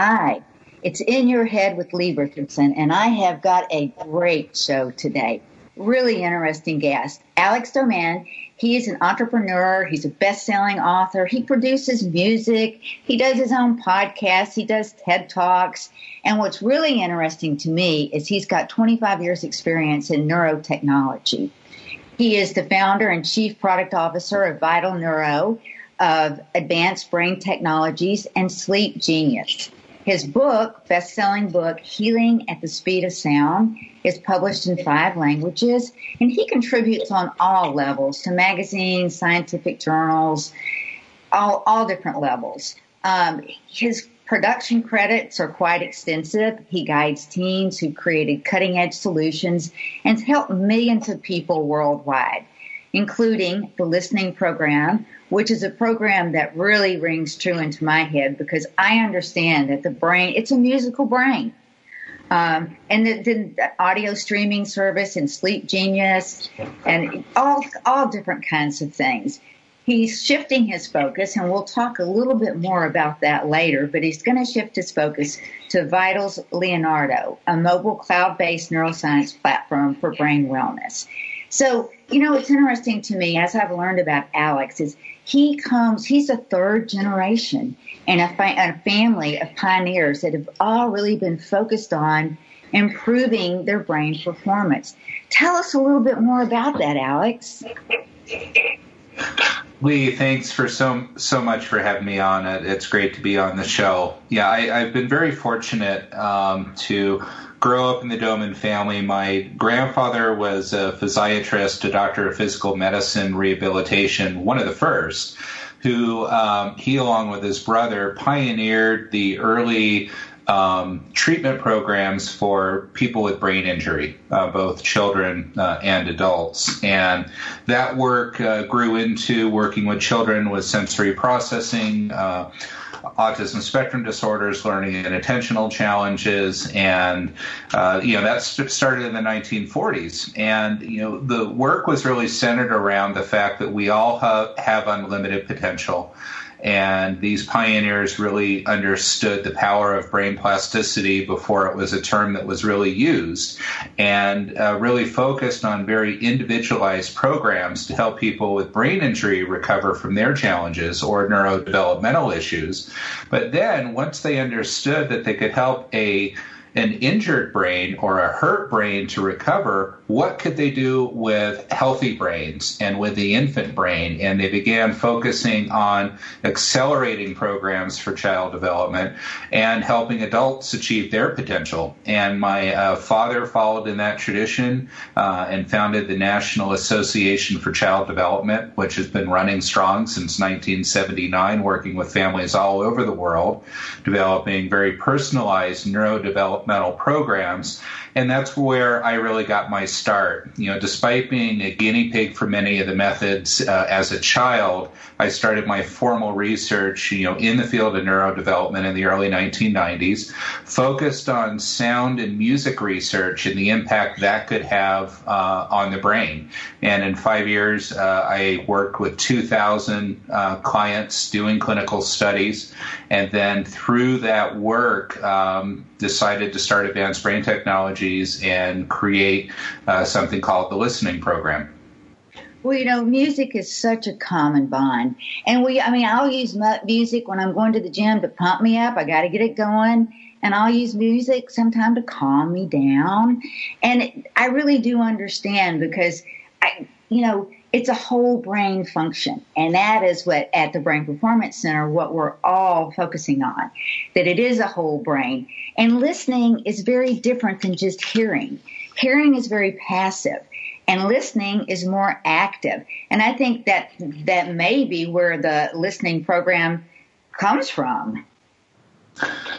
Hi, it's In Your Head with Lee Richardson, and I have got a great show today. Really interesting guest. Alex Doman, he is an entrepreneur. He's a best-selling author. He produces music. He does his own podcasts. He does TED Talks. And what's really interesting to me is he's got 25 years experience in neurotechnology. He is the founder and chief product officer of Vital Neuro, of Advanced Brain Technologies, and Sleep Genius. His book, best-selling book, Healing at the Speed of Sound, is published in five languages, and he contributes on all levels to magazines, scientific journals, all, all different levels. Um, his production credits are quite extensive. He guides teams who created cutting edge solutions and helped millions of people worldwide, including the listening program, which is a program that really rings true into my head because I understand that the brain, it's a musical brain. Um, and the, the, audio streaming service and Sleep Genius and all, all different kinds of things he's shifting his focus, and we'll talk a little bit more about that later, but he's going to shift his focus to Vital Neuro, a mobile cloud based neuroscience platform for brain wellness. So, you know, it's interesting to me as I've learned about Alex is he comes, he's a third generation and a, fa- a family of pioneers that have all really been focused on improving their brain performance. Tell us a little bit more about that, Alex. Lee, thanks for so so much for having me on. It. It's great to be on the show. Yeah, I, have been very fortunate um, to grow up in the Doman family. My grandfather was a physiatrist, a doctor of physical medicine rehabilitation, one of the first. Who um, he, along with his brother, pioneered the early um, treatment programs for people with brain injury, uh, both children uh, and adults. And that work uh, grew into working with children with sensory processing, uh, autism spectrum disorders, learning and attentional challenges, and uh, you know that started in the 1940s. And you know the work was really centered around the fact that we all ha- have unlimited potential. And these pioneers really understood the power of brain plasticity before it was a term that was really used, and uh, really focused on very individualized programs to help people with brain injury recover from their challenges or neurodevelopmental issues. But then, once they understood that they could help a an injured brain or a hurt brain to recover, what could they do with healthy brains and with the infant brain? And they began focusing on accelerating programs for child development and helping adults achieve their potential. And my uh, father followed in that tradition uh, and founded the National Association for Child Development, which has been running strong since 1979, working with families all over the world, developing very personalized neurodevelopmental programs and that's where I really got my start. You know, despite being a guinea pig for many of the methods uh, as a child, I started my formal research, you know, in the field of neurodevelopment in the early 1990s, focused on sound and music research and the impact that could have uh, on the brain. And in five years, uh, I worked with 2,000 uh, clients doing clinical studies, and then through that work, um, decided to start Advanced Brain Technologies and create uh, something called the Listening Program. Well, you know, music is such a common bond. And we, I mean, I'll use music when I'm going to the gym to pump me up. I got to get it going. And I'll use music sometime to calm me down. And I really do understand because I, you know, it's a whole brain function. And that is what at the Brain Performance Center, what we're all focusing on, that it is a whole brain. And listening is very different than just hearing. Hearing is very passive and listening is more active. And I think that that may be where the listening program comes from.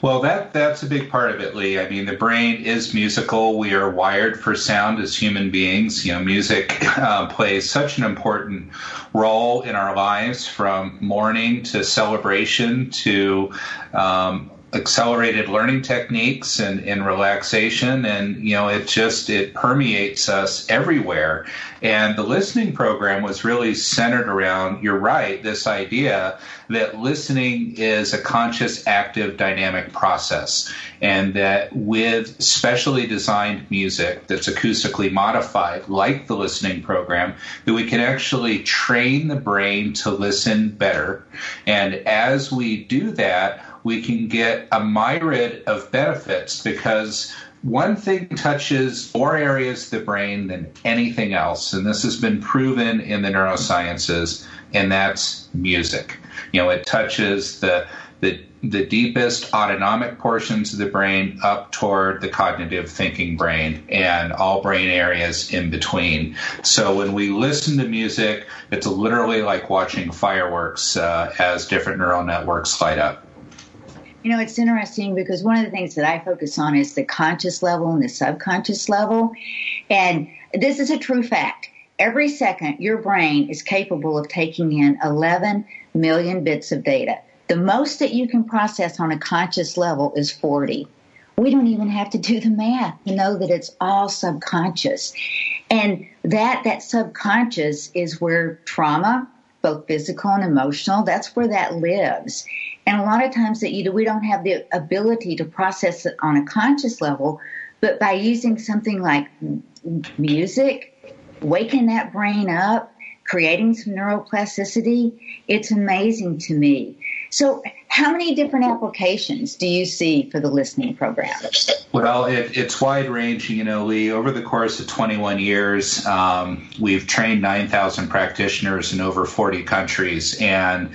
Well, that that's a big part of it, Lee. I mean, the brain is musical. We are wired for sound as human beings. You know, music uh, plays such an important role in our lives, from mourning to celebration to um, accelerated learning techniques and, and relaxation and you know it just it permeates us everywhere. And the listening program was really centered around you're right this idea that listening is a conscious active dynamic process and that with specially designed music that's acoustically modified like the listening program that we can actually train the brain to listen better. And as we do that we can get a myriad of benefits because one thing touches more areas of the brain than anything else, and this has been proven in the neurosciences, and that's music. You know, it touches the the the deepest autonomic portions of the brain up toward the cognitive thinking brain and all brain areas in between. So when we listen to music, it's literally like watching fireworks uh, as different neural networks light up. You know, it's interesting because one of the things that I focus on is the conscious level and the subconscious level. And this is a true fact. Every second, your brain is capable of taking in 11 million bits of data. The most that you can process on a conscious level is 40. We don't even have to do the math to know that it's all subconscious. And that, that subconscious is where trauma, both physical and emotional, that's where that lives. And a lot of times that you we don't have the ability to process it on a conscious level, but by using something like music, waking that brain up, creating some neuroplasticity, it's amazing to me. So, how many different applications do you see for the listening program? Well, it, it's wide ranging. You know, Lee, over the course of 21 years, um, we've trained 9,000 practitioners in over 40 countries, and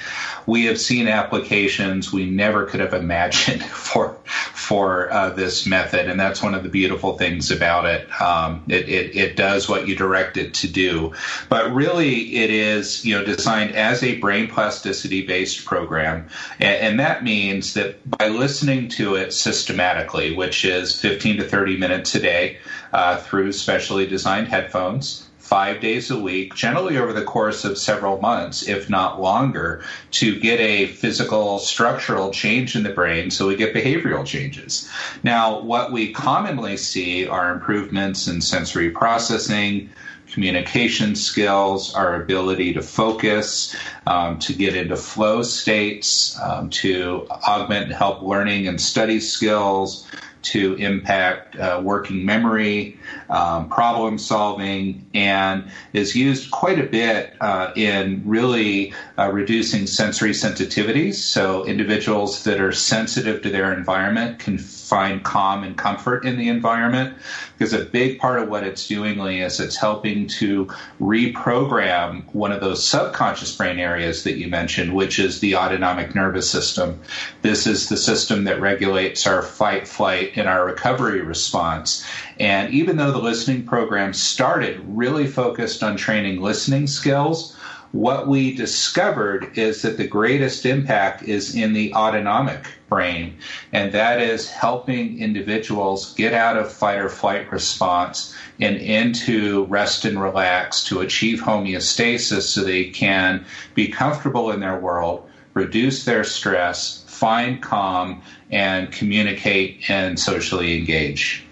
we have seen applications we never could have imagined for for uh, this method, and that's one of the beautiful things about it. Um, it, it. It does what you direct it to do, but really, it is you know designed as a brain plasticity based program, and, and that means that by listening to it systematically, which is 15 to 30 minutes a day uh, through specially designed headphones five days a week, generally over the course of several months, if not longer, to get a physical structural change in the brain so we get behavioral changes. Now, what we commonly see are improvements in sensory processing, communication skills, our ability to focus, um, to get into flow states, um, to augment and help learning and study skills, to impact uh, working memory, um, problem solving, and is used quite a bit uh, in really uh, reducing sensory sensitivities. So individuals that are sensitive to their environment can find calm and comfort in the environment because a big part of what it's doing Lee, is it's helping to reprogram one of those subconscious brain areas that you mentioned, which is the autonomic nervous system. This is the system that regulates our fight, flight, and our recovery response. And even though the listening program started really focused on training listening skills, what we discovered is that the greatest impact is in the autonomic brain, and that is helping individuals get out of fight or flight response and into rest and relax to achieve homeostasis so they can be comfortable in their world, reduce their stress, find calm, and communicate and socially engage.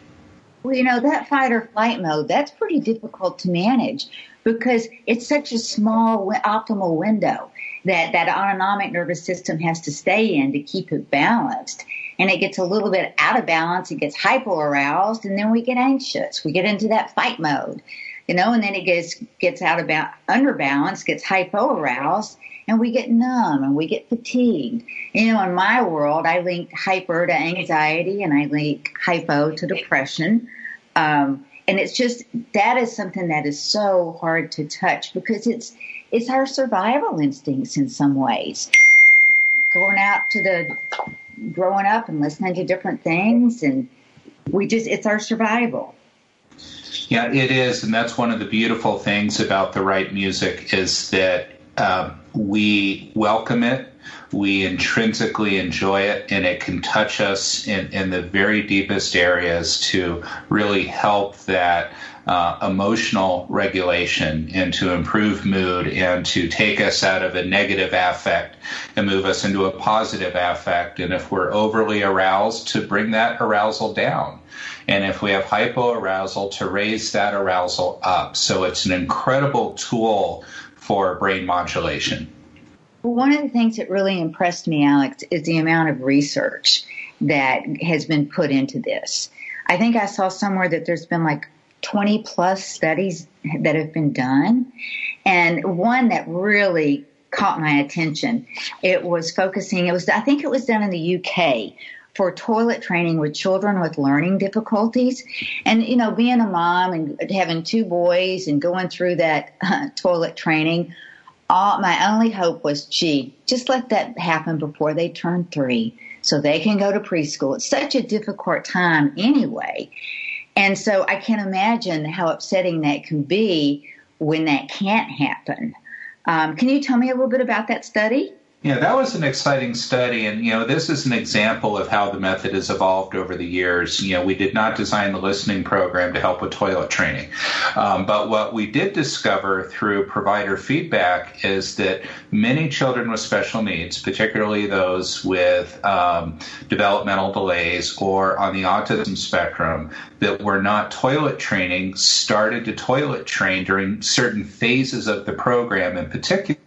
Well, you know, that fight or flight mode, that's pretty difficult to manage because it's such a small optimal window that that autonomic nervous system has to stay in to keep it balanced. And it gets a little bit out of balance, it gets hypo aroused, and then we get anxious. We get into that fight mode, you know, and then it gets gets out of under balance, gets hypo aroused, and we get numb and we get fatigued. You know, in my world, I link hyper to anxiety and I link hypo to depression. Um, and it's just that is something that is so hard to touch because it's it's our survival instincts in some ways. Going out to the growing up and listening to different things and we just it's our survival. Yeah, it is, and that's one of the beautiful things about the right music is that um, we welcome it we intrinsically enjoy it and it can touch us in, in the very deepest areas to really help that uh, emotional regulation and to improve mood and to take us out of a negative affect and move us into a positive affect. And if we're overly aroused, to bring that arousal down. And if we have hypoarousal, to raise that arousal up. So it's an incredible tool for brain modulation. Well, one of the things that really impressed me, Alex, is the amount of research that has been put into this. I think I saw somewhere that there's been like 20 plus studies that have been done. And one that really caught my attention, it was focusing, it was, I think it was done in the UK for toilet training with children with learning difficulties. And, you know, being a mom and having two boys and going through that uh, toilet training, all, my only hope was, gee, just let that happen before they turn three so they can go to preschool. It's such a difficult time anyway. And so I can't imagine how upsetting that can be when that can't happen. Um, can you tell me a little bit about that study? Yeah, that was an exciting study. And, you know, this is an example of how the method has evolved over the years. You know, we did not design the listening program to help with toilet training. Um, but what we did discover through provider feedback is that many children with special needs, particularly those with um, developmental delays or on the autism spectrum, that were not toilet training started to toilet train during certain phases of the program in particular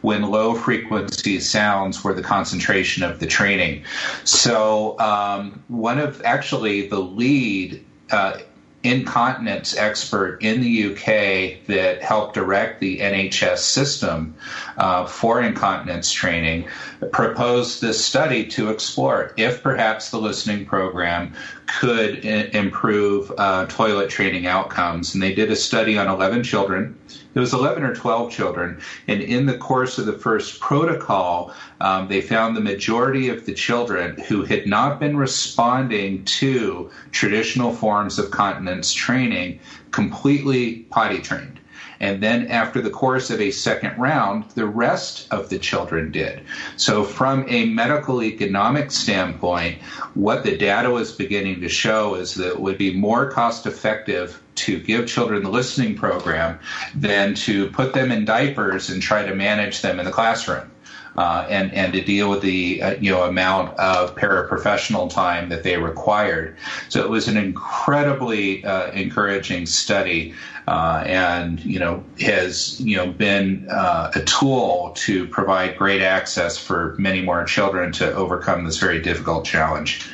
when low frequency sounds were the concentration of the training. So, um, one of actually the lead uh, incontinence expert in the UK that helped direct the NHS system uh, for incontinence training proposed this study to explore if perhaps the listening program could I- improve uh, toilet training outcomes. And they did a study on 11 children it was 11 or 12 children, and in the course of the first protocol, um, they found the majority of the children who had not been responding to traditional forms of continence training completely potty trained. And then after the course of a second round, the rest of the children did. So from a medical economic standpoint, what the data was beginning to show is that it would be more cost effective to give children the listening program than to put them in diapers and try to manage them in the classroom. Uh, and and to deal with the uh, you know amount of paraprofessional time that they required. So it was an incredibly uh, encouraging study, uh, and you know has you know been uh, a tool to provide great access for many more children to overcome this very difficult challenge.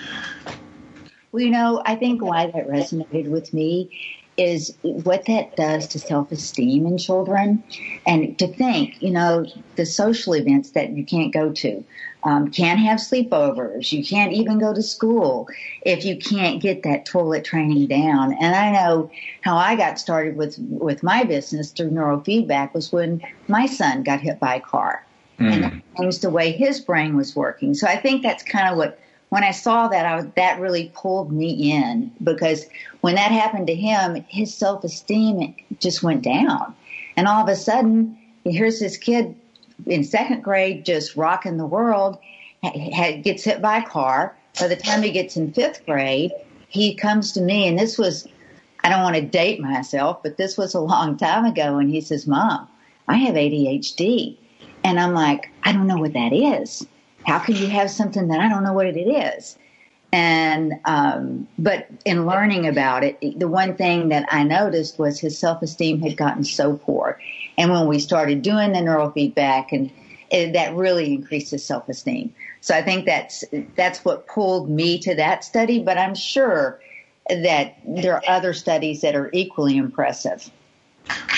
Well, you know, I think why that resonated with me is what that does to self-esteem in children and to think, you know, the social events that you can't go to. Um, can't have sleepovers. You can't even go to school if you can't get that toilet training down. And I know how I got started with, with my business through neurofeedback was when my son got hit by a car mm. and it changed the way his brain was working. So I think that's kind of what when I saw that, I, that really pulled me in because when that happened to him, his self esteem just went down. And all of a sudden, here's this kid in second grade just rocking the world, gets hit by a car. By the time he gets in fifth grade, he comes to me, and this was, I don't want to date myself, but this was a long time ago. And he says, Mom, I have ADHD. And I'm like, I don't know what that is how can you have something that I don't know what it is? And, um, but in learning about it, the one thing that I noticed was his self esteem had gotten so poor. And when we started doing the neurofeedback and it, that really increased his self esteem. So I think that's, that's what pulled me to that study, but I'm sure that there are other studies that are equally impressive.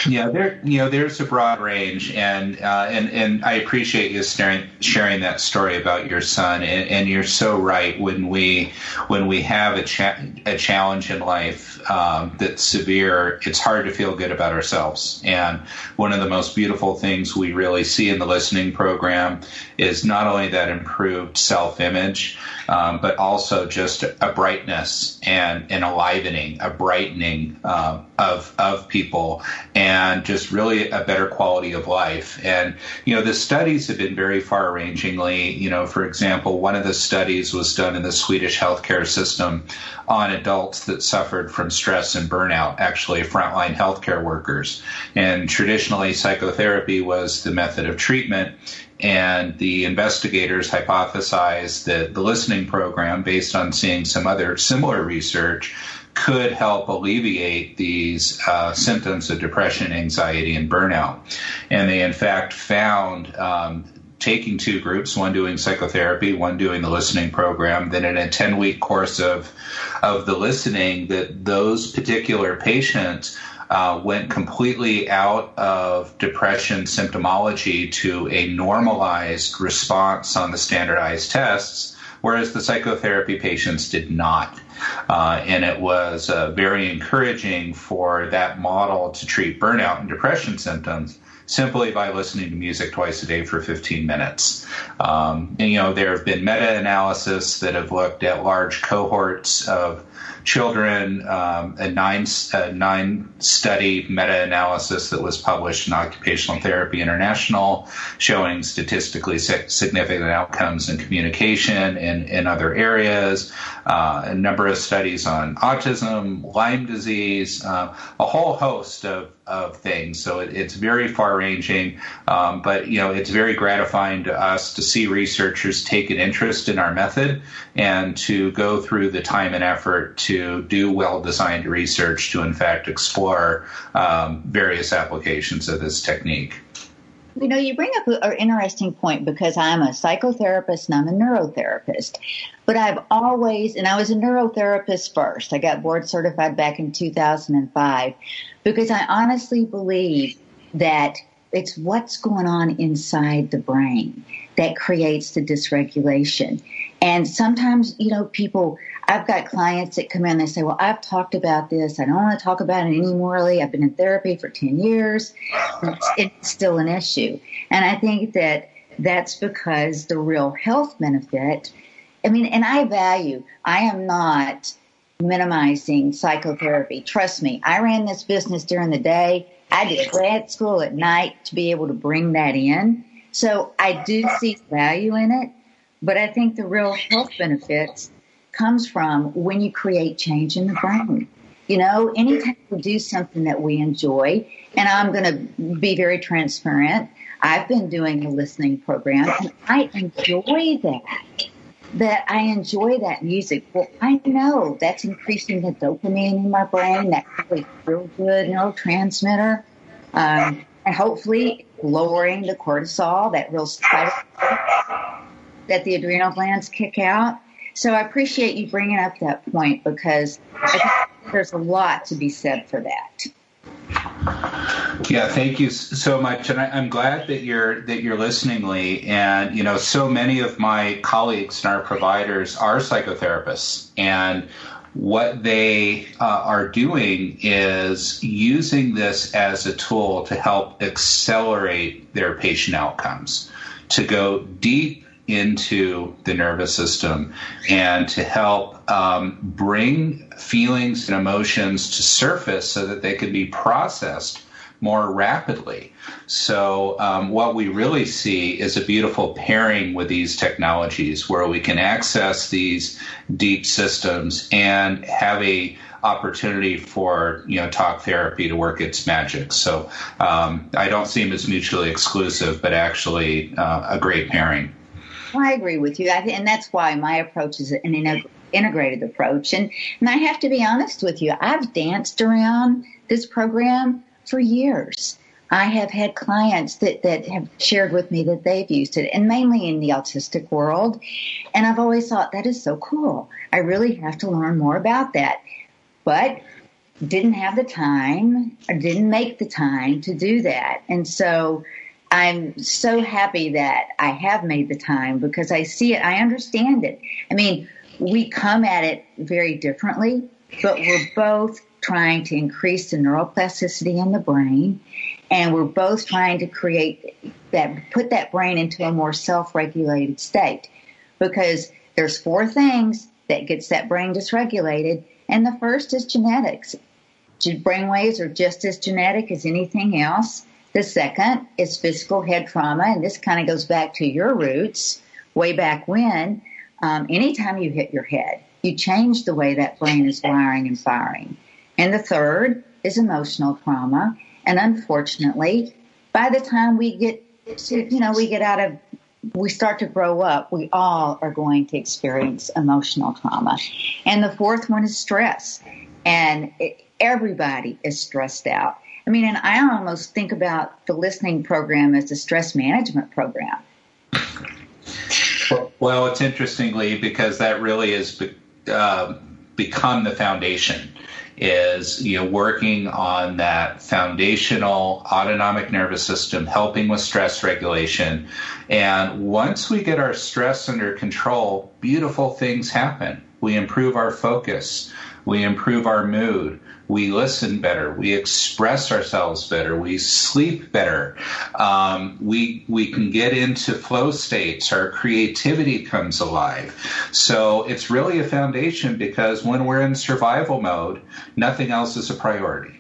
Yeah, there you know there's a broad range, and uh, and and I appreciate you sharing sharing that story about your son, and, and you're so right. When we when we have a cha- a challenge in life um, that's severe, it's hard to feel good about ourselves. And one of the most beautiful things we really see in the listening program is not only that improved self image, um, but also just a brightness and an enlivening, a brightening uh, of of people and and just really a better quality of life. And, you know, the studies have been very far rangingly. You know, for example, one of the studies was done in the Swedish healthcare system on adults that suffered from stress and burnout, actually frontline healthcare workers. And traditionally, psychotherapy was the method of treatment and the investigators hypothesized that the listening program, based on seeing some other similar research, could help alleviate these uh, symptoms of depression, anxiety, and burnout. And they, in fact, found um, taking two groups, one doing psychotherapy, one doing the listening program, then in a 10 week course of, of the listening, that those particular patients uh, went completely out of depression symptomology to a normalized response on the standardized tests, whereas the psychotherapy patients did not. Uh, and it was uh, very encouraging for that model to treat burnout and depression symptoms simply by listening to music twice a day for 15 minutes. Um, and, you know, there have been meta analysis that have looked at large cohorts of children, um, a nine a nine study meta analysis that was published in Occupational Therapy International, showing statistically significant outcomes in communication and in other areas. Uh, a number of studies on autism, Lyme disease, uh, a whole host of of things. So it, it's very far ranging, um, but you know it's very gratifying to us to see researchers take an interest in our method and to go through the time and effort to do well designed research to in fact explore um, various applications of this technique. You know, you bring up an interesting point because I'm a psychotherapist and I'm a neurotherapist. But I've always, and I was a neurotherapist first. I got board certified back in 2005 because I honestly believe that it's what's going on inside the brain that creates the dysregulation. And sometimes, you know, people, I've got clients that come in and they say, well, I've talked about this. I don't want to talk about it anymore. I've been in therapy for 10 years. It's, it's still an issue. And I think that that's because the real health benefit, I mean, and I value, I am not minimizing psychotherapy. Trust me, I ran this business during the day. I did grad school at night to be able to bring that in. So I do see value in it, but I think the real health benefits comes from when you create change in the brain. You know, anytime we do something that we enjoy, and I'm going to be very transparent, I've been doing a listening program and I enjoy that that I enjoy that music. Well, I know that's increasing the dopamine in my brain, that really feel good neurotransmitter, um, and hopefully lowering the cortisol, that real that the adrenal glands kick out. So I appreciate you bringing up that point because there's a lot to be said for that. Yeah, thank you so much, and I, am glad that you're that you're listening, Lee. And you know, so many of my colleagues and our providers are psychotherapists, and what they uh, are doing is using this as a tool to help accelerate their patient outcomes, to go deep into the nervous system and to help um, bring feelings and emotions to surface so that they can be processed more rapidly. So, um, what we really see is a beautiful pairing with these technologies where we can access these deep systems and have a opportunity for you know talk therapy to work its magic. So um, I don't see them as mutually exclusive, but actually uh, a great pairing. I agree with you, and that's why my approach is an integrated approach. And, and I have to be honest with you, I've danced around this program for years. I have had clients that, that have shared with me that they've used it, and mainly in the autistic world. And I've always thought that is so cool. I really have to learn more about that. But didn't have the time or didn't make the time to do that. And so I'm so happy that I have made the time because I see it, I understand it. I mean, we come at it very differently, but we're both trying to increase the neuroplasticity in the brain and we're both trying to create that put that brain into a more self-regulated state because there's four things that gets that brain dysregulated and the first is genetics brainwaves are just as genetic as anything else. The second is physical head trauma, and this kind of goes back to your roots way back when. Um, anytime you hit your head, you change the way that brain is wiring and firing. And the third is emotional trauma. And unfortunately, by the time we get to, you know, we get out of, we start to grow up, we all are going to experience emotional trauma. And the fourth one is stress. And it, everybody is stressed out. I mean, and I almost think about the listening program as a stress management program. Well, it's interestingly because that really has uh, become the foundation is you know working on that foundational autonomic nervous system helping with stress regulation. And once we get our stress under control beautiful things happen. We improve our focus. We improve our mood we listen better, we express ourselves better, we sleep better, um, we we can get into flow states, our creativity comes alive. So it's really a foundation because when we're in survival mode, nothing else is a priority.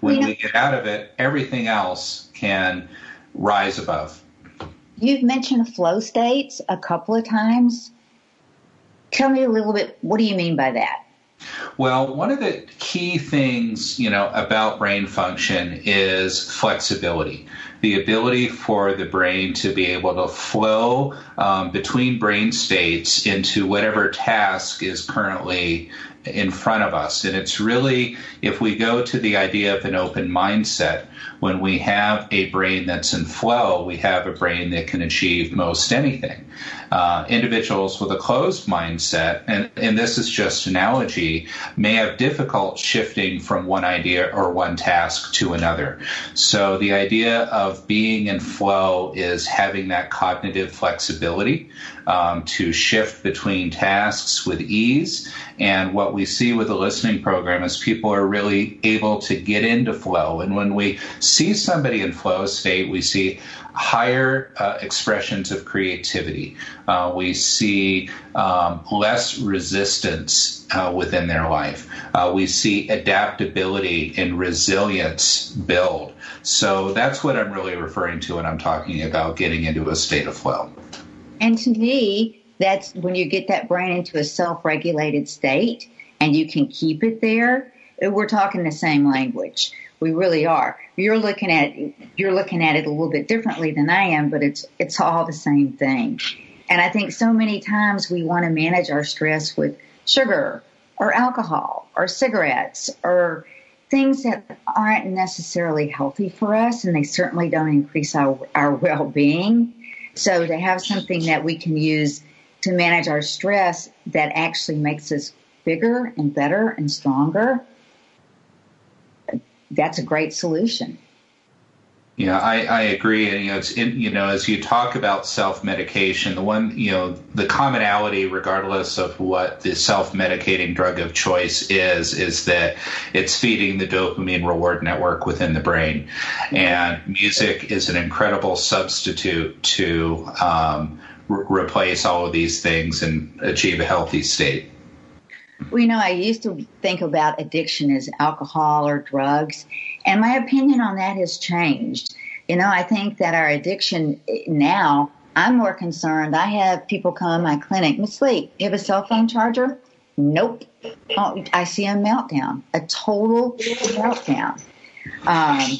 When we get out of it, everything else can rise above. You've mentioned flow states a couple of times. Tell me a little bit, what do you mean by that? Well, one of the key things, you know, about brain function is flexibility. The ability for the brain to be able to flow um, between brain states into whatever task is currently in front of us. And it's really, if we go to the idea of an open mindset, when we have a brain that's in flow, we have a brain that can achieve most anything. Uh, individuals with a closed mindset, and, and this is just analogy, may have difficult shifting from one idea or one task to another. So the idea of being in flow is having that cognitive flexibility um, to shift between tasks with ease. And what we see with the listening program is people are really able to get into flow. And when we see somebody in flow state, we see higher uh, expressions of creativity. Uh, we see um, less resistance uh, within their life. Uh, we see adaptability and resilience build. So that's what I'm really referring to when I'm talking about getting into a state of flow. And to me, that's when you get that brain into a self regulated state and you can keep it there. We're talking the same language. We really are. You're looking at you're looking at it a little bit differently than I am, but it's it's all the same thing. And I think so many times we want to manage our stress with sugar or alcohol or cigarettes or things that aren't necessarily healthy for us and they certainly don't increase our, our well-being. So to have something that we can use to manage our stress that actually makes us bigger and better and stronger, that's a great solution. Yeah, I, I agree. And, you know, it's in, you know, as you talk about self medication, the one, you know, the commonality, regardless of what the self medicating drug of choice is, is that it's feeding the dopamine reward network within the brain. And music is an incredible substitute to um, re- replace all of these things and achieve a healthy state. Well, you know, I used to think about addiction as alcohol or drugs, and my opinion on that has changed. You know, I think that our addiction now, I'm more concerned. I have people come my clinic, Miss Lee, you have a cell phone charger? Nope. Oh, I see a meltdown, a total meltdown. Um,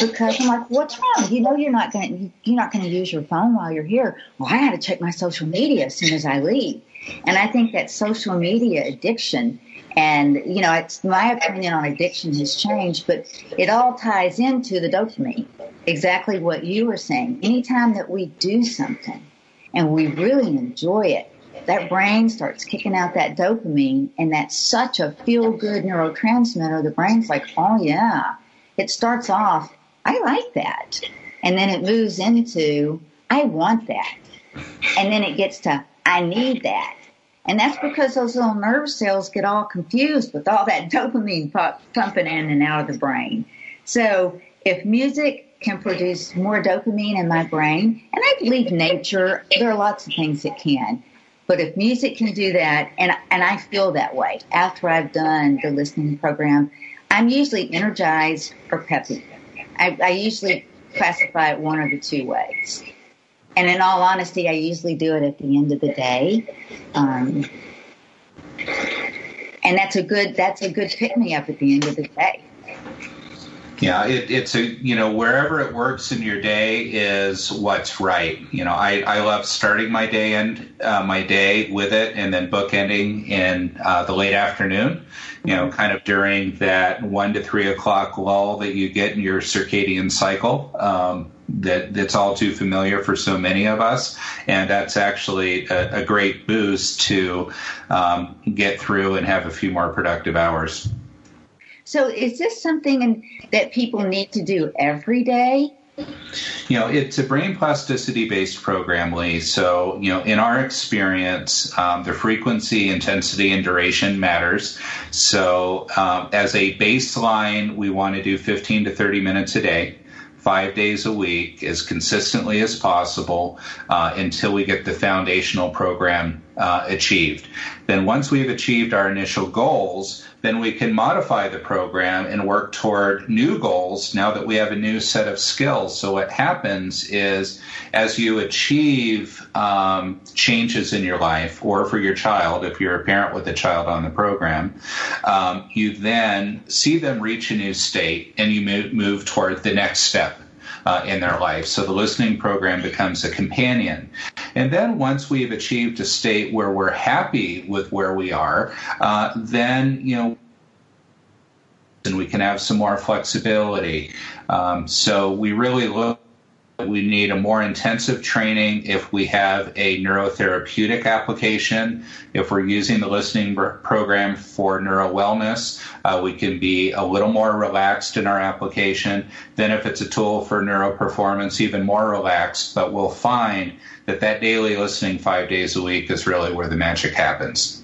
because I'm like, what's wrong? You know, you're not going to you're not going to use your phone while you're here. Well, I got to check my social media as soon as I leave. And I think that social media addiction, and you know, it's my opinion on addiction has changed, but it all ties into the dopamine. Exactly what you were saying. Anytime that we do something and we really enjoy it, that brain starts kicking out that dopamine, and that's such a feel good neurotransmitter. The brain's like, oh yeah. It starts off, I like that. And then it moves into, I want that. And then it gets to, I need that. And that's because those little nerve cells get all confused with all that dopamine pumping in and out of the brain. So if music can produce more dopamine in my brain, and I believe nature, there are lots of things that can. But if music can do that, and and I feel that way after I've done the listening program, I'm usually energized or peppy. I, I usually classify it one of the two ways. And in all honesty, I usually do it at the end of the day. Um, and that's a good that's a good pick me up at the end of the day. Yeah, it, it's a you know wherever it works in your day is what's right. You know, I, I love starting my day and uh, my day with it, and then bookending in uh, the late afternoon. You know, kind of during that one to three o'clock lull that you get in your circadian cycle. Um, that that's all too familiar for so many of us, and that's actually a, a great boost to um, get through and have a few more productive hours. So is this something that people need to do every day? You know, it's a brain plasticity based program, Lee. So, you know, in our experience, um, the frequency, intensity, and duration matters. So, um, as a baseline, we want to do 15 to 30 minutes a day five days a week as consistently as possible uh, until we get the foundational program uh, achieved. Then, once we've achieved our initial goals, then we can modify the program and work toward new goals now that we have a new set of skills. So, what happens is as you achieve um, changes in your life, or for your child, if you're a parent with a child on the program, um, you then see them reach a new state and you move, toward the next step uh, in their life. So the listening program becomes a companion. And then once we've achieved a state where we're happy with where we are, uh, then, you know, and we can have some more flexibility. Um, so we really look we need a more intensive training if we have a neurotherapeutic application. If we're using the listening program for neuro wellness, uh, we can be a little more relaxed in our application. Then, if it's a tool for neuro performance, even more relaxed. But we'll find that that daily listening five days a week is really where the magic happens.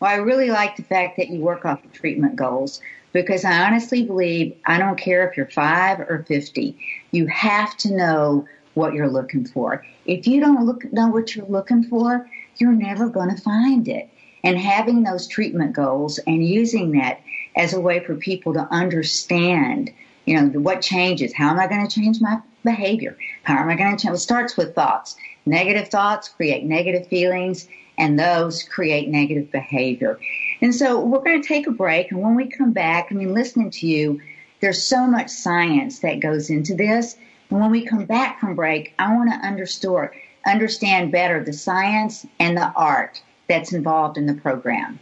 Well, I really like the fact that you work off of treatment goals because I honestly believe I don't care if you're five or 50, you have to know what you're looking for. If you don't look, know what you're looking for, you're never going to find it. And having those treatment goals and using that as a way for people to understand, you know, what changes, how am I going to change my behavior? How am I going to change? It starts with thoughts. Negative thoughts create negative feelings and those create negative behavior. And so we're going to take a break. And when we come back, I mean, listening to you, there's so much science that goes into this. And when we come back from break, I want to understand, understand better the science and the art that's involved in the program.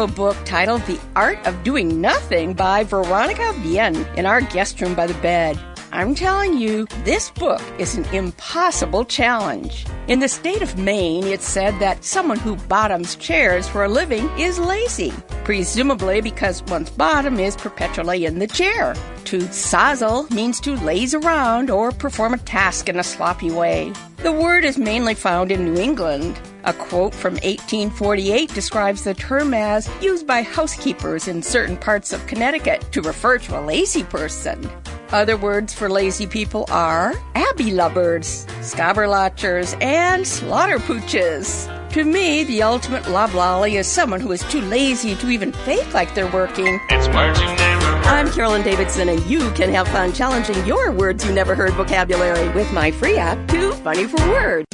A book titled The Art of Doing Nothing by Veronica Vienne in our guest room by the bed. I'm telling you, this book is an impossible challenge. In the state of Maine, it's said that someone who bottoms chairs for a living is lazy, presumably because one's bottom is perpetually in the chair. To sozzle means to laze around or perform a task in a sloppy way. The word is mainly found in New England. A quote from 1848 describes the term as used by housekeepers in certain parts of Connecticut to refer to a lazy person. Other words for lazy people are abbey lubbers, scabberlatchers, and slaughter pooches. To me, the ultimate loblolly is someone who is too lazy to even fake like they're working. It's words you never heard. I'm Carolyn Davidson, and you can have fun challenging your words you never heard vocabulary with my free app, Too Funny for Words.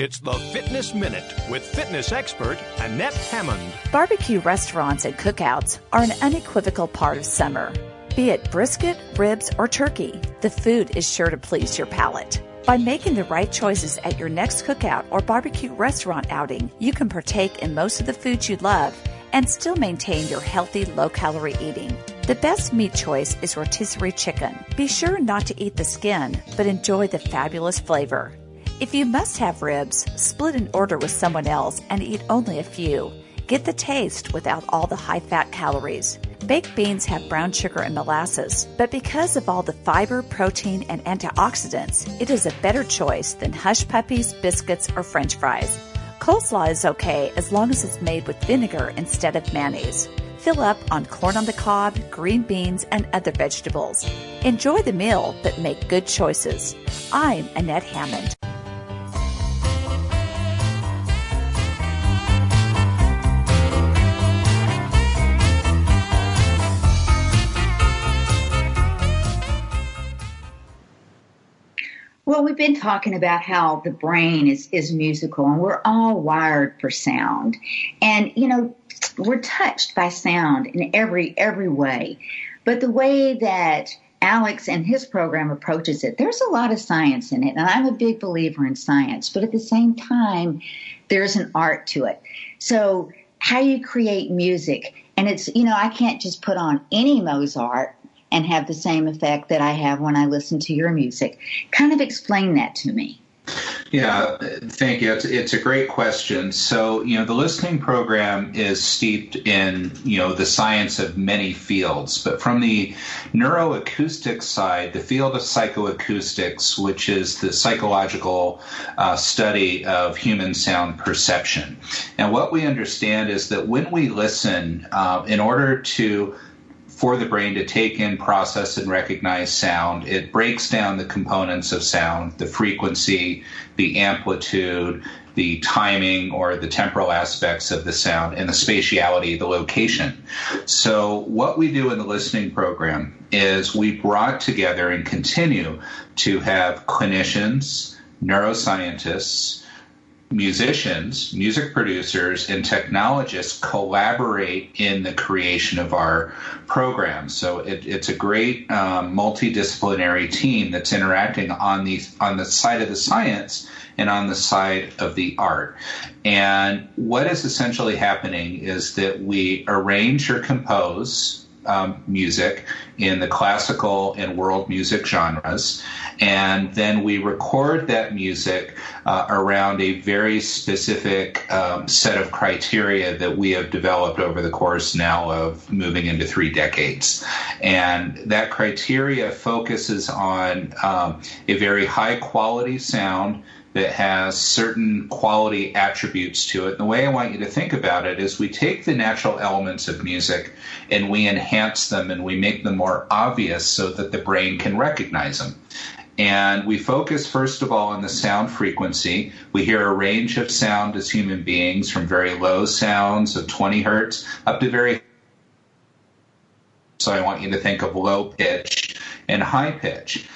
It's the Fitness Minute with fitness expert Annette Hammond. Barbecue restaurants and cookouts are an unequivocal part of summer. Be it brisket, ribs, or turkey, the food is sure to please your palate. By making the right choices at your next cookout or barbecue restaurant outing, you can partake in most of the foods you love and still maintain your healthy, low calorie eating. The best meat choice is rotisserie chicken. Be sure not to eat the skin, but enjoy the fabulous flavor. If you must have ribs, split an order with someone else and eat only a few. Get the taste without all the high fat calories. Baked beans have brown sugar and molasses, but because of all the fiber, protein, and antioxidants, it is a better choice than hush puppies, biscuits, or french fries. Coleslaw is okay as long as it's made with vinegar instead of mayonnaise. Fill up on corn on the cob, green beans, and other vegetables. Enjoy the meal, but make good choices. I'm Annette Hammond. Well, we've been talking about how the brain is, is musical and we're all wired for sound. And, you know, we're touched by sound in every, every way. But the way that Alex and his program approaches it, there's a lot of science in it. And I'm a big believer in science, but at the same time, there's an art to it. So how you create music, and it's, you know, I can't just put on any Mozart and have the same effect that I have when I listen to your music. Kind of explain that to me. Yeah, thank you. It's, it's a great question. So, you know, the listening program is steeped in, you know, the science of many fields. But from the neuroacoustic side, the field of psychoacoustics, which is the psychological uh, study of human sound perception. And what we understand is that when we listen, uh, in order to for the brain to take in, process, and recognize sound. It breaks down the components of sound, the frequency, the amplitude, the timing or the temporal aspects of the sound, and the spatiality, the location. So, what we do in the listening program is we brought together and continue to have clinicians, neuroscientists, musicians, music producers, and technologists collaborate in the creation of our programs. So it, it's a great um, multidisciplinary team that's interacting on the on the side of the science and on the side of the art. And what is essentially happening is that we arrange or compose um, music in the classical and world music genres. And then we record that music uh, around a very specific um, set of criteria that we have developed over the course now of moving into three decades. And that criteria focuses on um, a very high quality sound that has certain quality attributes to it. And the way I want you to think about it is we take the natural elements of music and we enhance them and we make them more obvious so that the brain can recognize them. And we focus, first of all, on the sound frequency. We hear a range of sound as human beings from very low sounds of 20 hertz up to very so I want you to think of low pitch and high pitch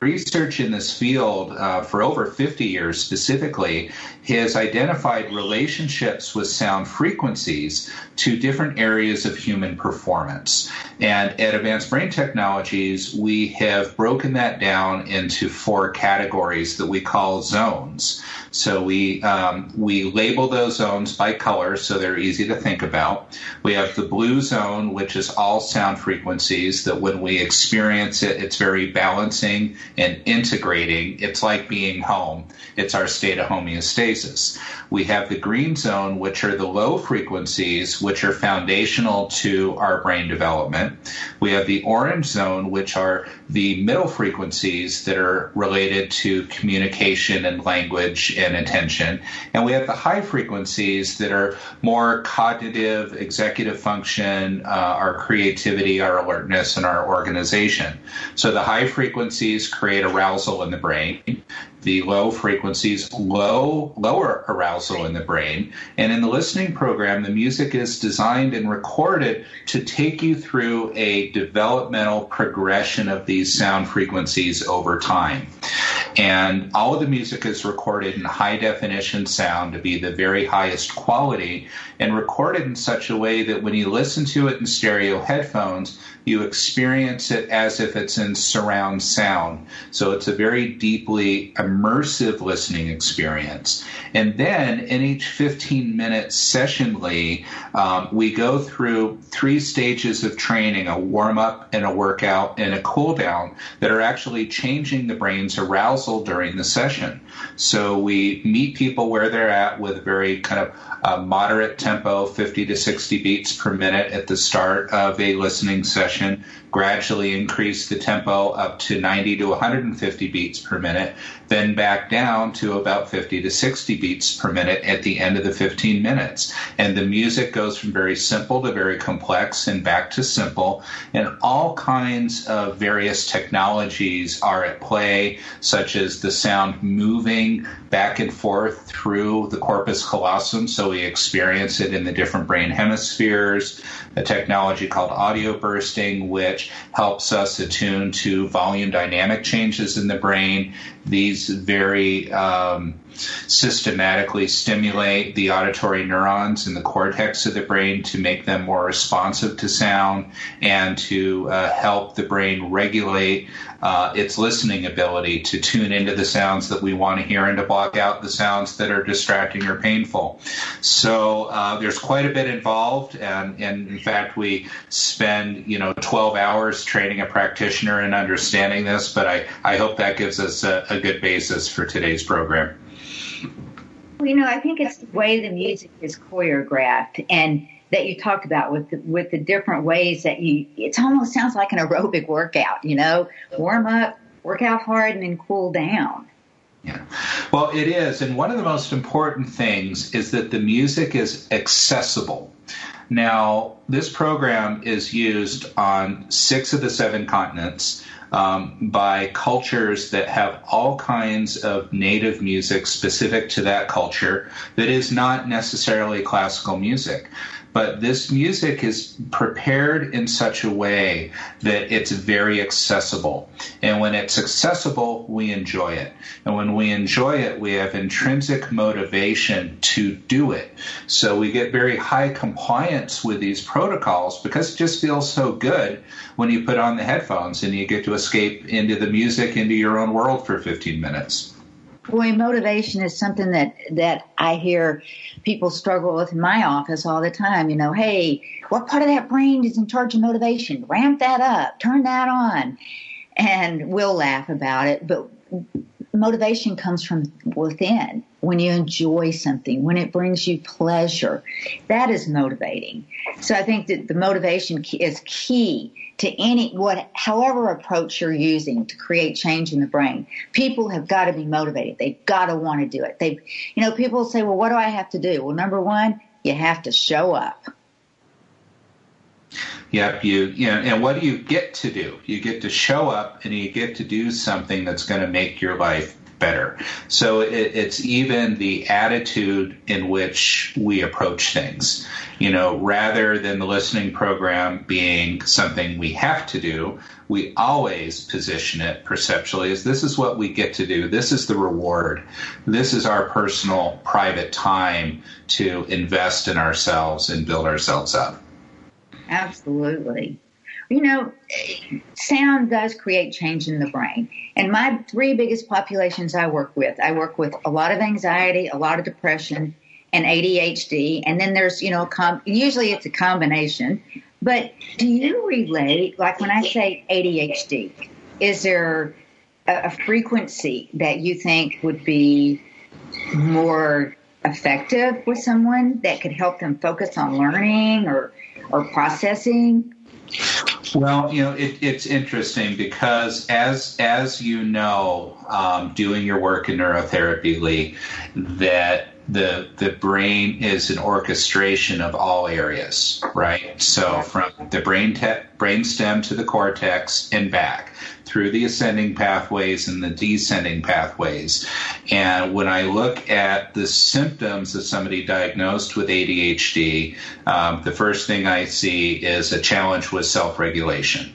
research in this field uh, for over 50 years specifically has identified relationships with sound frequencies to different areas of human performance. And at Advanced Brain Technologies, we have broken that down into four categories that we call zones. So we um, we label those zones by color so they're easy to think about. We have the blue zone, which is all sound frequencies that when we experience it, it's very balancing and integrating. It's like being home. It's our state of homeostasis. We have the green zone, which are the low frequencies, which are foundational to our brain development. We have the orange zone, which are the middle frequencies that are related to communication and language and attention. And we have the high frequencies that are more cognitive, executive function, uh, our creativity, our alertness, and our organization. So the high frequencies create arousal in the brain the low frequencies, low lower arousal in the brain. And in the listening program, the music is designed and recorded to take you through a developmental progression of these sound frequencies over time. And all of the music is recorded in high definition sound to be the very highest quality and recorded in such a way that when you listen to it in stereo headphones, you experience it as if it's in surround sound. So it's a very deeply immersive listening experience. And then in each 15 minute session, Lee, um, we go through three stages of training a warm up and a workout and a cool down that are actually changing the brain's arousal during the session. So we meet people where they're at with very kind of uh, moderate tempo, 50 to 60 beats per minute at the start of a listening session gradually increase the tempo up to 90 to 150 beats per minute, then back down to about 50 to 60 beats per minute at the end of the 15 minutes. And the music goes from very simple to very complex and back to simple. And all kinds of various technologies are at play, such as the sound moving back and forth through the corpus callosum, so we experience it in the different brain hemispheres. A technology called audio bursting, which helps us attune to volume dynamic changes in the brain. These very um, systematically stimulate the auditory neurons in the cortex of the brain to make them more responsive to sound and to uh, help the brain regulate uh, its listening ability to tune into the sounds that we want to hear and to block out the sounds that are distracting or painful. So uh, there's quite a bit involved, and, and in fact, we spend you know 12 hours training a practitioner in understanding this. But I, I hope that gives us a, a good basis for today's program. Well, you know, I think it's the way the music is choreographed and that you talked about with the, with the different ways that you, it almost sounds like an aerobic workout, you know, warm up, work out hard and then cool down. Yeah. Well, it is. And one of the most important things is that the music is accessible. Now, this program is used on six of the seven continents um, by cultures that have all kinds of native music specific to that culture that is not necessarily classical music but this music is prepared in such a way that it's very accessible. And when it's accessible, we enjoy it. And when we enjoy it, we have intrinsic motivation to do it. So we get very high compliance with these protocols because it just feels so good when you put on the headphones and you get to escape into the music, into your own world for 15 minutes. Boy, motivation is something that that I hear people struggle with in my office all the time. You know, hey, what part of that brain is in charge of motivation? Ramp that up, turn that on, and we'll laugh about it. But motivation comes from within. When you enjoy something, when it brings you pleasure, that is motivating. So I think that the motivation is key to any what however approach you're using to create change in the brain. People have got to be motivated. They've got to want to do it. They you know people say well what do i have to do? Well number one you have to show up Yep, you you know, and what do you get to do? You get to show up and you get to do something that's going to make your life better. So it, it's even the attitude in which we approach things. You know, rather than the listening program being something we have to do, we always position it perceptually as this is what we get to do. This is the reward. This is our personal private time to invest in ourselves and build ourselves up. Absolutely you know, sound does create change in the brain. And my three biggest populations I work with, I work with a lot of anxiety, a lot of depression, and ADHD. And then there's, you know, com- usually it's a combination. But do you relate, like when I say ADHD, is there a, a frequency that you think would be more effective with someone that could help them focus on learning or, or processing? Well, you know, it, it's interesting because as as you know, um, doing your work in neurotherapy, Lee, that the the brain is an orchestration of all areas, right? So from the brain te- brain stem to the cortex and back through the ascending pathways and the descending pathways. And when I look at the symptoms of somebody diagnosed with ADHD, um, the first thing I see is a challenge with self regulation.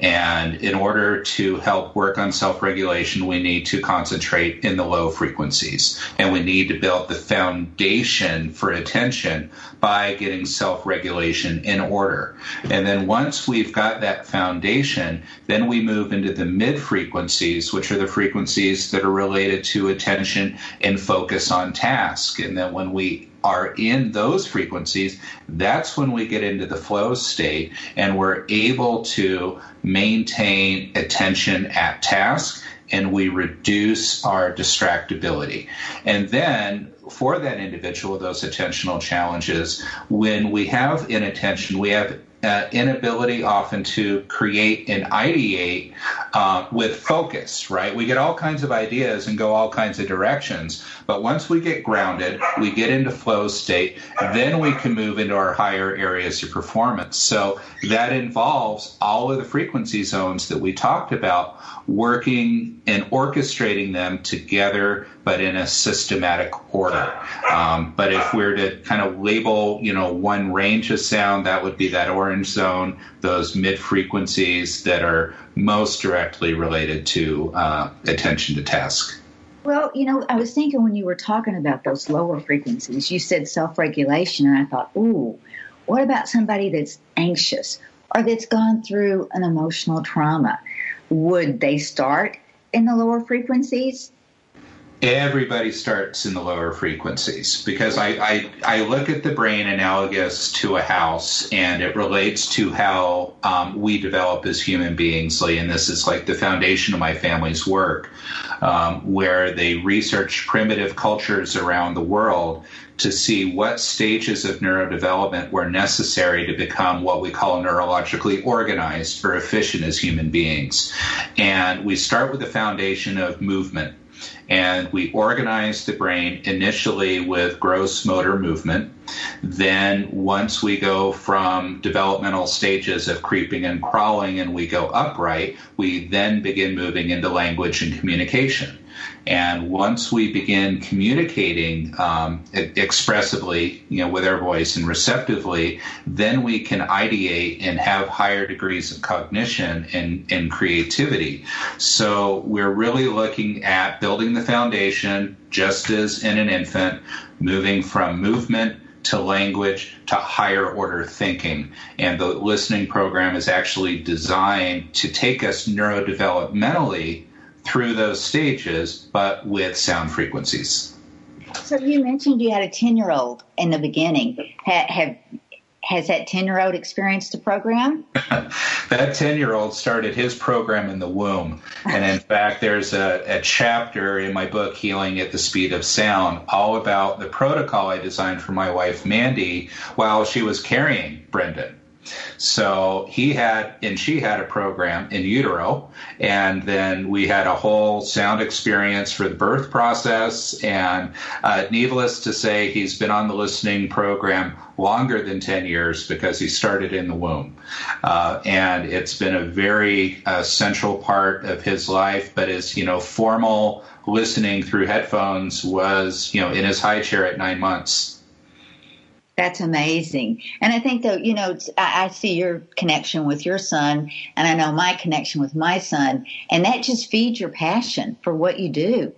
And in order to help work on self regulation, we need to concentrate in the low frequencies. And we need to build the foundation for attention by getting self regulation in order. And then once we've got that foundation, then we move into the mid frequencies, which are the frequencies that are related to attention and focus on task. And then when we are in those frequencies, that's when we get into the flow state and we're able to maintain attention at task and we reduce our distractibility. And then for that individual, those attentional challenges, when we have inattention, we have uh, inability often to create and ideate uh, with focus, right? We get all kinds of ideas and go all kinds of directions, but once we get grounded, we get into flow state, then we can move into our higher areas of performance. So that involves all of the frequency zones that we talked about working and orchestrating them together, but in a systematic order. Um, but if we're to kind of label, you know, one range of sound, that would be that orange zone, those mid frequencies that are most directly related to uh, attention to task. Well, you know, I was thinking when you were talking about those lower frequencies, you said self regulation, and I thought, ooh, what about somebody that's anxious or that's gone through an emotional trauma? would they start in the lower frequencies? Everybody starts in the lower frequencies because I, I, I, look at the brain analogous to a house and it relates to how um, we develop as human beings. And this is like the foundation of my family's work, um, where they research primitive cultures around the world to see what stages of neurodevelopment were necessary to become what we call neurologically organized or efficient as human beings. And we start with the foundation of movement. And we organize the brain initially with gross motor movement. Then, once we go from developmental stages of creeping and crawling and we go upright, we then begin moving into language and communication. And once we begin communicating um, expressively, you know, with our voice and receptively, then we can ideate and have higher degrees of cognition and, and creativity. So we're really looking at building the foundation, just as in an infant, moving from movement to language to higher order thinking. And the listening program is actually designed to take us neurodevelopmentally through those stages, but with sound frequencies. So you mentioned you had a 10 year old in the beginning. Have, have has that 10 year old experienced the program? that 10 year old started his program in the womb. And in fact, there's a, a, chapter in my book, Healing at the Speed of Sound, all about the protocol I designed for my wife, Mandy, while she was carrying Brendan. So he had, and she had a program in utero, and then we had a whole sound experience for the birth process. And uh, needless to say, he's been on the listening program longer than 10 years because he started in the womb. Uh, and it's been a very uh, central part of his life, but his, you know, formal listening through headphones was, you know, in his high chair at nine months. That's amazing. And I think though, you know, I, I see your connection with your son and I know my connection with my son and that just feeds your passion for what you do.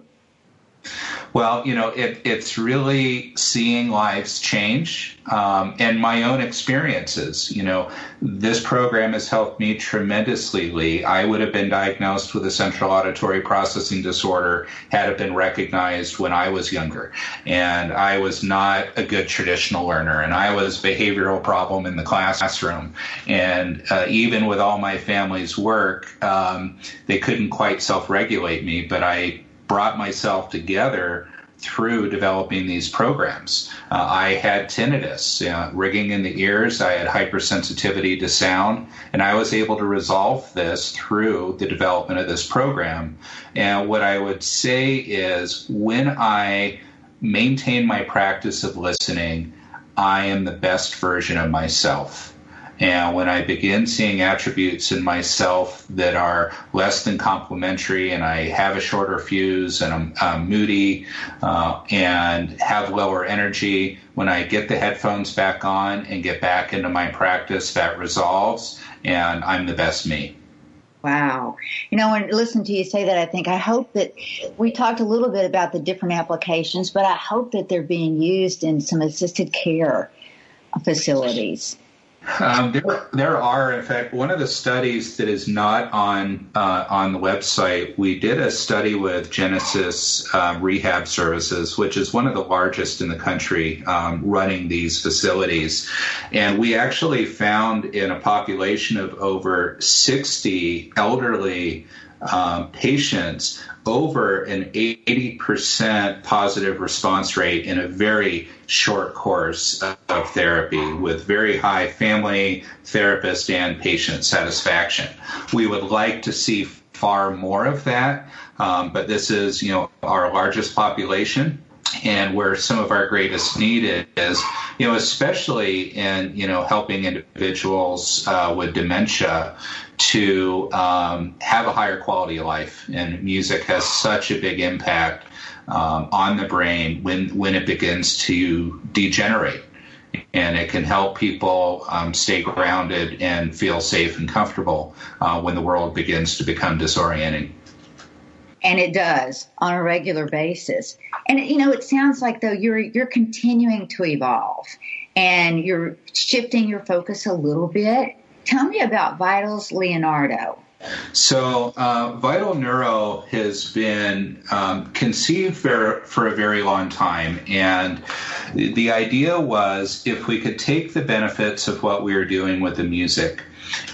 Well, you know, it, it's really seeing lives change um, and my own experiences. You know, this program has helped me tremendously, Lee. I would have been diagnosed with a central auditory processing disorder had it been recognized when I was younger. And I was not a good traditional learner, and I was a behavioral problem in the classroom. And uh, even with all my family's work, um, they couldn't quite self regulate me, but I brought myself together through developing these programs. Uh, I had tinnitus, rigging in the ears. I had hypersensitivity to sound, and I was able to resolve this through the development of this program. And what I would say is when I maintain my practice of listening, I am the best version of myself. And when I begin seeing attributes in myself that are less than complementary, and I have a shorter fuse, and I'm, I'm moody, uh, and have lower energy, when I get the headphones back on and get back into my practice, that resolves, and I'm the best me. Wow. You know, when listen to you say that, I think I hope that we talked a little bit about the different applications, but I hope that they're being used in some assisted care facilities Um, there, there are, in fact, one of the studies that is not on uh, on the website. We did a study with Genesis uh, Rehab Services, which is one of the largest in the country um, running these facilities, and we actually found in a population of over 60 elderly um, patients over an 80% positive response rate in a very short course of therapy with very high family, therapist, and patient satisfaction. We would like to see far more of that, um, but this is, you know, our largest population and where some of our greatest need is, you know, especially in you know helping individuals uh, with dementia to um, have a higher quality of life. And music has such a big impact um, on the brain when when it begins to degenerate. And it can help people um, stay grounded and feel safe and comfortable uh, when the world begins to become disorienting and it does on a regular basis. And you know, it sounds like though you're you're continuing to evolve and you're shifting your focus a little bit. Tell me about Vitals Leonardo. So, uh, Vital Neuro has been um, conceived for, for a very long time. And the idea was if we could take the benefits of what we were doing with the music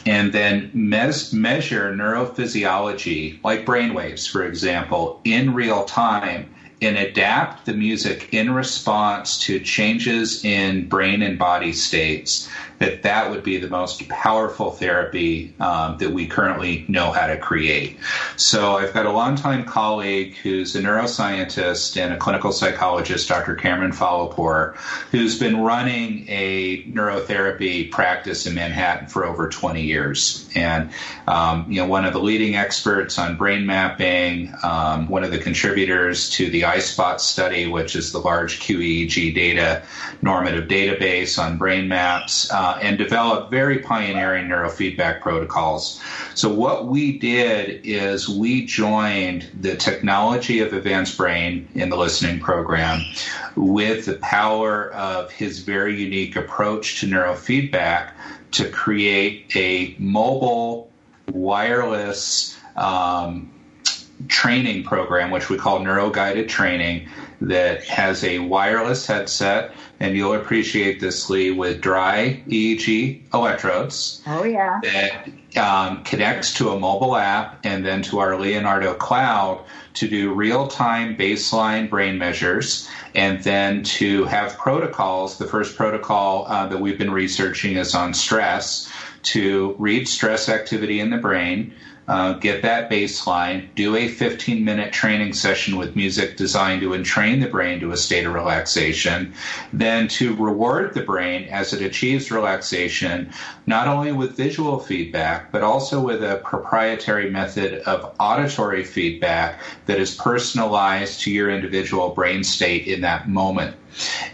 and then mes- measure neurophysiology, like brainwaves, for example, in real time and adapt the music in response to changes in brain and body states that that would be the most powerful therapy um, that we currently know how to create. So I've got a longtime colleague who's a neuroscientist and a clinical psychologist, Dr. Kamran Fallahpour, who's been running a neurotherapy practice in Manhattan for over 20 years, and um, you know one of the leading experts on brain mapping, um, one of the contributors to the iSpot study, which is the large QEEG data normative database on brain maps. Uh, and developed very pioneering neurofeedback protocols. So, what we did is we joined the technology of Advanced Brain in the listening program with the power of his very unique approach to neurofeedback to create a mobile, wireless, um, training program, which we call neuro guided training, that has a wireless headset and you'll appreciate this, Lee, with dry EEG electrodes. Oh, yeah. That um, connects to a mobile app and then to our Leonardo cloud to do real time baseline brain measures and then to have protocols. The first protocol uh, that we've been researching is on stress to read stress activity in the brain uh, get that baseline, do a 15 minute training session with music designed to entrain the brain to a state of relaxation, then to reward the brain as it achieves relaxation, not only with visual feedback, but also with a proprietary method of auditory feedback that is personalized to your individual brain state in that moment.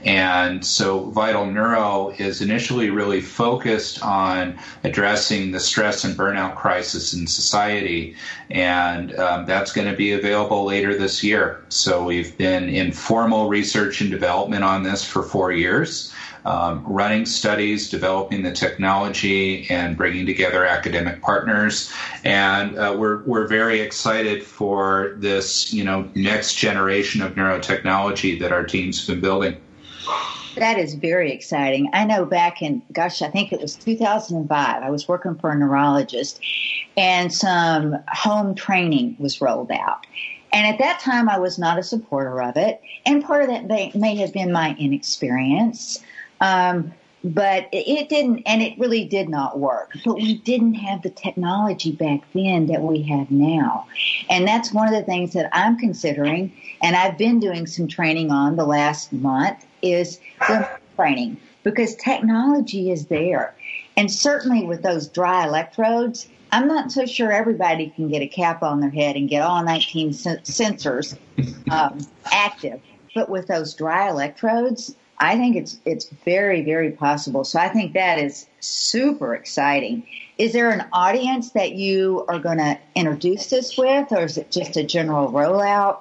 And so Vital Neuro is initially really focused on addressing the stress and burnout crisis in society. And um, that's going to be available later this year. So we've been in formal research and development on this for four years. Um, running studies, developing the technology, and bringing together academic partners. And uh, we're we're very excited for this, you know, next generation of neurotechnology that our team's been building. That is very exciting. I know back in, gosh, I think it was 2005, I was working for a neurologist and some home training was rolled out. And at that time, I was not a supporter of it. And part of that may, may have been my inexperience. Um, but it didn't, and it really did not work. But we didn't have the technology back then that we have now. And that's one of the things that I'm considering, and I've been doing some training on the last month, is the training because technology is there. And certainly with those dry electrodes, I'm not so sure everybody can get a cap on their head and get all 19 sensors um, active. But with those dry electrodes, I think it's it's very very possible. So I think that is super exciting. Is there an audience that you are going to introduce this with, or is it just a general rollout?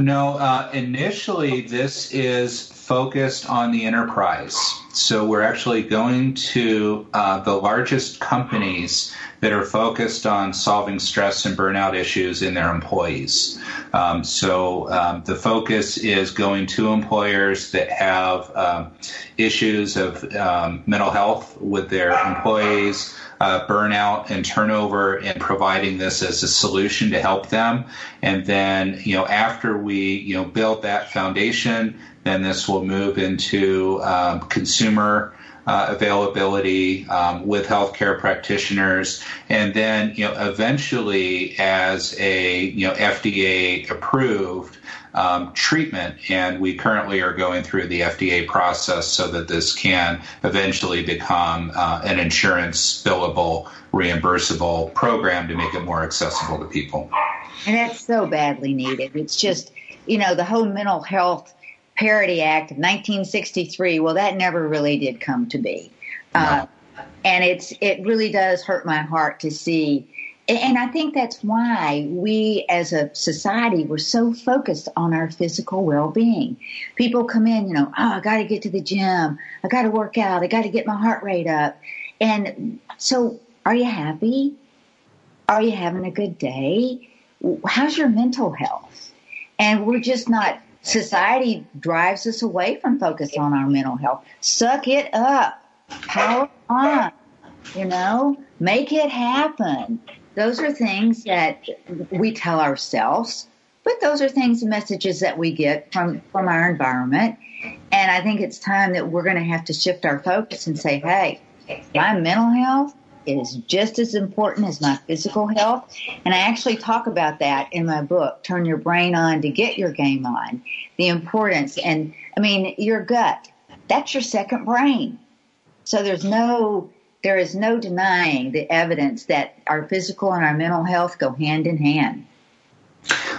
No, uh, initially this is focused on the enterprise. So we're actually going to uh, the largest companies that are focused on solving stress and burnout issues in their employees. Um, so um, the focus is going to employers that have um, issues of um, mental health with their employees. Uh, burnout and turnover and providing this as a solution to help them. And then, you know, after we, you know, build that foundation, then this will move into um, consumer uh, availability um, with healthcare practitioners, and then you know eventually as a you know FDA approved um, treatment, and we currently are going through the FDA process so that this can eventually become uh, an insurance billable, reimbursable program to make it more accessible to people. And that's so badly needed. It's just, you know, the whole mental health Parity Act of 1963. Well, that never really did come to be. No. Uh, and it's it really does hurt my heart to see. And I think that's why we as a society were so focused on our physical well-being. People come in, you know, oh, I got to get to the gym. I got to work out. I got to get my heart rate up. And so are you happy? Are you having a good day? How's your mental health? And we're just not society drives us away from focus on our mental health. Suck it up. Power on. You know, make it happen. Those are things that we tell ourselves, but those are things and messages that we get from, from our environment. And I think it's time that we're going to have to shift our focus and say, hey, my mental health is just as important as my physical health. And I actually talk about that in my book, Turn Your Brain On to Get Your Game On. The importance. And I mean, your gut, that's your second brain. So there's no, there is no denying the evidence that our physical and our mental health go hand in hand.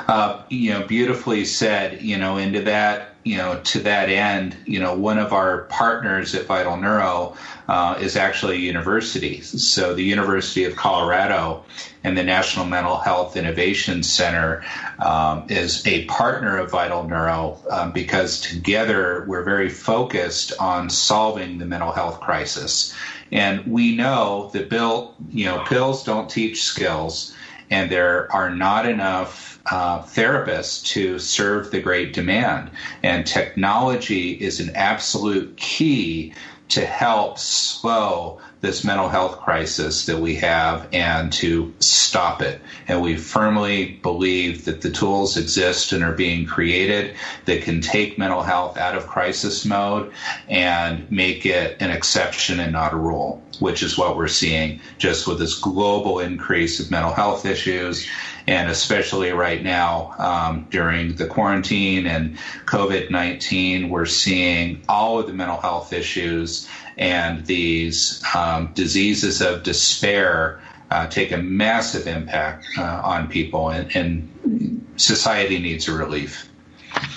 Uh, you know, beautifully said, you know, into that you know, to that end, you know, one of our partners at Vital Neuro uh, is actually a university. So the University of Colorado and the National Mental Health Innovation Center um, is a partner of Vital Neuro um, because together we're very focused on solving the mental health crisis. And we know that bill, you know, pills don't teach skills, and there are not enough uh, therapists to serve the great demand. And technology is an absolute key to help slow this mental health crisis that we have and to stop it. And we firmly believe that the tools exist and are being created that can take mental health out of crisis mode and make it an exception and not a rule, which is what we're seeing just with this global increase of mental health issues and especially right now um, during the quarantine and COVID 19, we're seeing all of the mental health issues and these um, diseases of despair uh, take a massive impact uh, on people, and, and society needs a relief.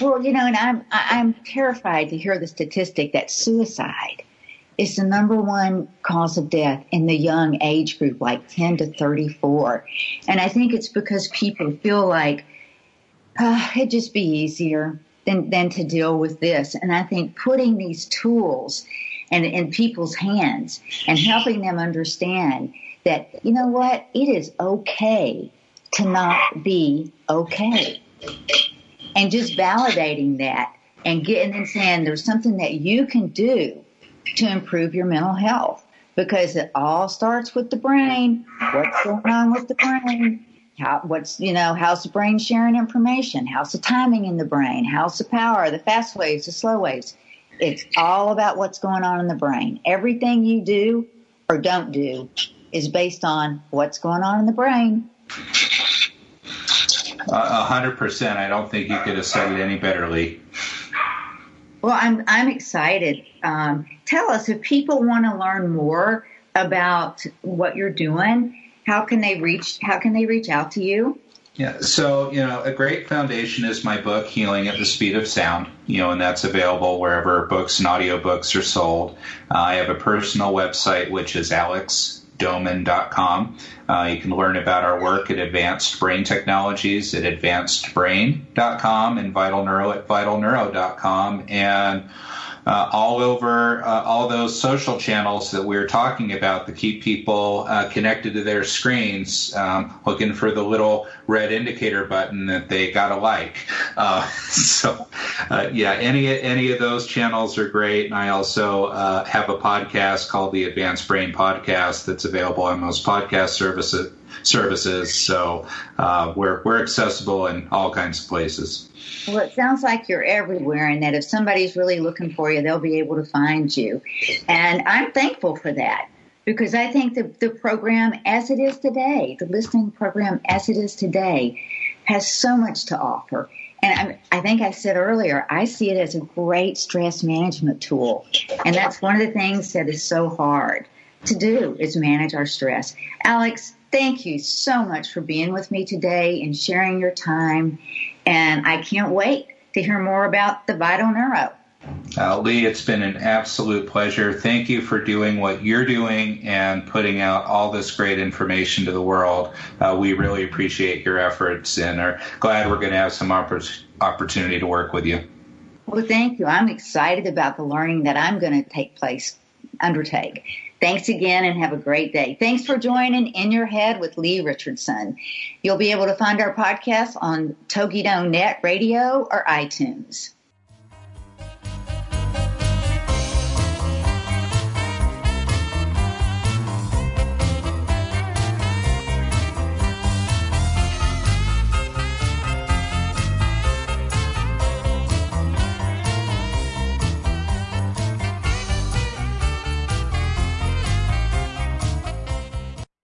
Well, you know, and I'm I'm terrified to hear the statistic that suicide is the number one cause of death in the young age group, like 10 to 34. And I think it's because people feel like uh, it'd just be easier than, than to deal with this. And I think putting these tools in, in people's hands and helping them understand that, you know what, it is okay to not be okay. And just validating that and getting and saying there's something that you can do to improve your mental health because it all starts with the brain. What's going on with the brain? How, what's, you know, how's the brain sharing information? How's the timing in the brain? How's the power, the fast waves, the slow waves? It's all about what's going on in the brain. Everything you do or don't do is based on what's going on in the brain. A hundred percent. I don't think you could have said it any better, Lee. Well, I'm I'm excited. Um, tell us if people want to learn more about what you're doing. How can they reach? How can they reach out to you? Yeah, so you know, a great foundation is my book, Healing at the Speed of Sound. You know, and that's available wherever books and audiobooks are sold. Uh, I have a personal website which is Alex doman.com. Uh, you can learn about our work at Advanced Brain Technologies at advancedbrain.com and Vital Neuro at vitalneuro.com. And uh, all over uh, all those social channels that we are talking about to keep people uh, connected to their screens, um, looking for the little red indicator button that they got to like. Uh, so, uh, yeah, any any of those channels are great. And I also uh, have a podcast called the Advanced Brain Podcast that's available on most podcast services. Services, so uh, we're we're accessible in all kinds of places. Well, it sounds like you're everywhere, and that if somebody's really looking for you, they'll be able to find you. And I'm thankful for that because I think the, the program as it is today, the listening program as it is today, has so much to offer. And I, I think I said earlier, I see it as a great stress management tool. And that's one of the things that is so hard to do is manage our stress. Alex, thank you so much for being with me today and sharing your time. And I can't wait to hear more about the Vital Neuro. Uh, Lee, it's been an absolute pleasure. Thank you for doing what you're doing and putting out all this great information to the world. Uh, we really appreciate your efforts and are glad we're going to have some oppor- opportunity to work with you. Well, thank you. I'm excited about the learning that I'm going to take place, undertake. Thanks again and have a great day. Thanks for joining In Your Head with Lee Richardson. You'll be able to find our podcast on Togido Net Radio or iTunes.